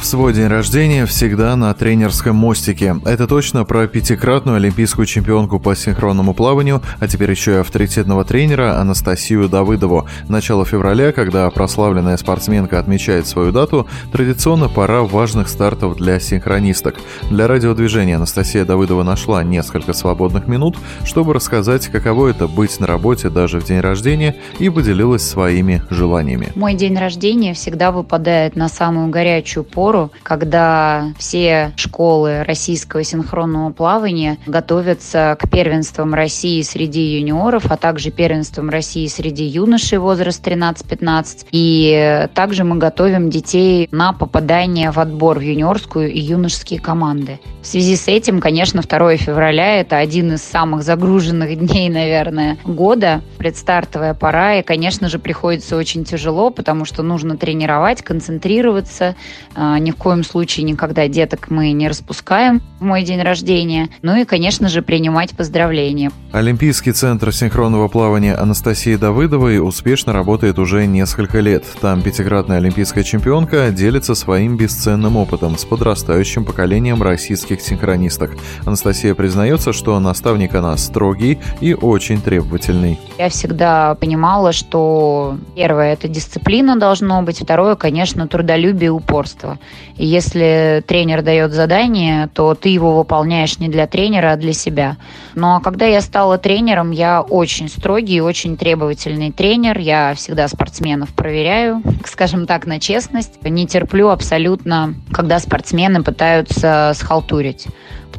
В свой день рождения всегда на тренерском мостике. Это точно про пятикратную олимпийскую чемпионку по синхронному плаванию, а теперь еще и авторитетного тренера Анастасию Давыдову. Начало февраля, когда прославленная спортсменка отмечает свою дату, традиционно пора важных стартов для синхронисток. Для радиодвижения Анастасия Давыдова нашла несколько свободных минут, чтобы рассказать, каково это быть на работе даже в день рождения, и поделилась своими желаниями. Мой день рождения всегда выпадает на самую горячую пору пору, когда все школы российского синхронного плавания готовятся к первенствам России среди юниоров, а также первенствам России среди юношей возраст 13-15. И также мы готовим детей на попадание в отбор в юниорскую и юношеские команды. В связи с этим, конечно, 2 февраля – это один из самых загруженных дней, наверное, года, предстартовая пора, и, конечно же, приходится очень тяжело, потому что нужно тренировать, концентрироваться, а, ни в коем случае никогда деток мы не распускаем в мой день рождения. Ну и, конечно же, принимать поздравления. Олимпийский центр синхронного плавания Анастасии Давыдовой успешно работает уже несколько лет. Там пятикратная олимпийская чемпионка делится своим бесценным опытом с подрастающим поколением российских синхронисток. Анастасия признается, что наставник она строгий и очень требовательный. Я всегда понимала, что первое – это дисциплина должно быть, второе, конечно, трудолюбие и упорство. И если тренер дает задание, то ты его выполняешь не для тренера, а для себя. Но ну, а когда я стала тренером, я очень строгий очень требовательный тренер. Я всегда спортсменов проверяю, скажем так, на честность. Не терплю абсолютно, когда спортсмены пытаются схалтурить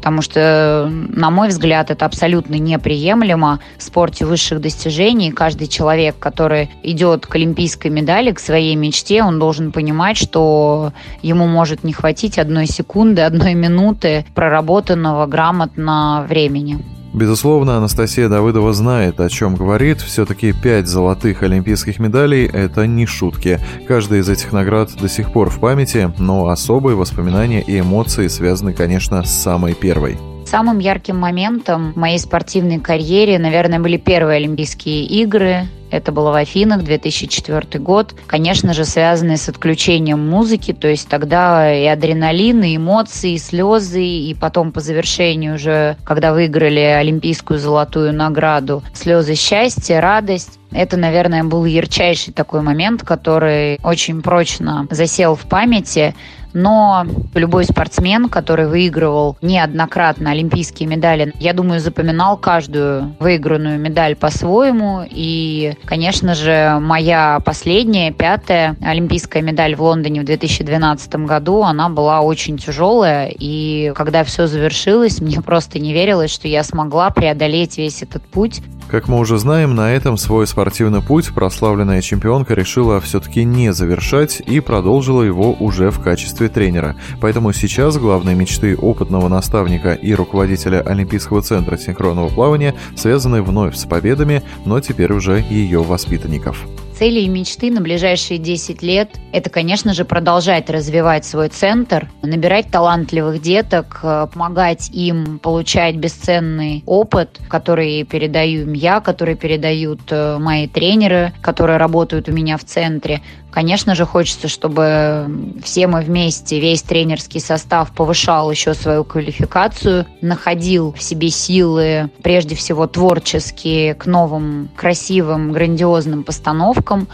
потому что, на мой взгляд, это абсолютно неприемлемо в спорте высших достижений. Каждый человек, который идет к олимпийской медали, к своей мечте, он должен понимать, что ему может не хватить одной секунды, одной минуты проработанного грамотно времени. Безусловно, Анастасия Давыдова знает, о чем говорит. Все-таки пять золотых олимпийских медалей – это не шутки. Каждая из этих наград до сих пор в памяти, но особые воспоминания и эмоции связаны, конечно, с самой первой. Самым ярким моментом в моей спортивной карьере, наверное, были первые Олимпийские игры это было в Афинах, 2004 год. Конечно же, связанные с отключением музыки, то есть тогда и адреналин, и эмоции, и слезы, и потом по завершению уже, когда выиграли олимпийскую золотую награду, слезы счастья, радость. Это, наверное, был ярчайший такой момент, который очень прочно засел в памяти но любой спортсмен, который выигрывал неоднократно олимпийские медали, я думаю, запоминал каждую выигранную медаль по-своему. И, конечно же, моя последняя, пятая олимпийская медаль в Лондоне в 2012 году, она была очень тяжелая. И когда все завершилось, мне просто не верилось, что я смогла преодолеть весь этот путь. Как мы уже знаем, на этом свой спортивный путь прославленная чемпионка решила все-таки не завершать и продолжила его уже в качестве тренера. Поэтому сейчас главные мечты опытного наставника и руководителя Олимпийского центра синхронного плавания связаны вновь с победами, но теперь уже ее воспитанников цели и мечты на ближайшие 10 лет – это, конечно же, продолжать развивать свой центр, набирать талантливых деток, э, помогать им получать бесценный опыт, который передаю им я, который передают э, мои тренеры, которые работают у меня в центре. Конечно же, хочется, чтобы все мы вместе, весь тренерский состав повышал еще свою квалификацию, находил в себе силы, прежде всего творческие, к новым, красивым, грандиозным постановкам.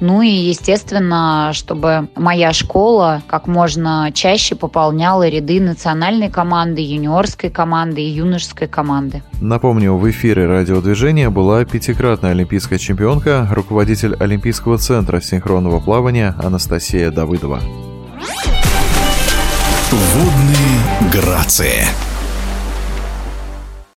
Ну и, естественно, чтобы моя школа как можно чаще пополняла ряды национальной команды, юниорской команды и юношеской команды. Напомню, в эфире радиодвижения была пятикратная олимпийская чемпионка, руководитель Олимпийского центра синхронного плавания Анастасия Давыдова. Водные грации.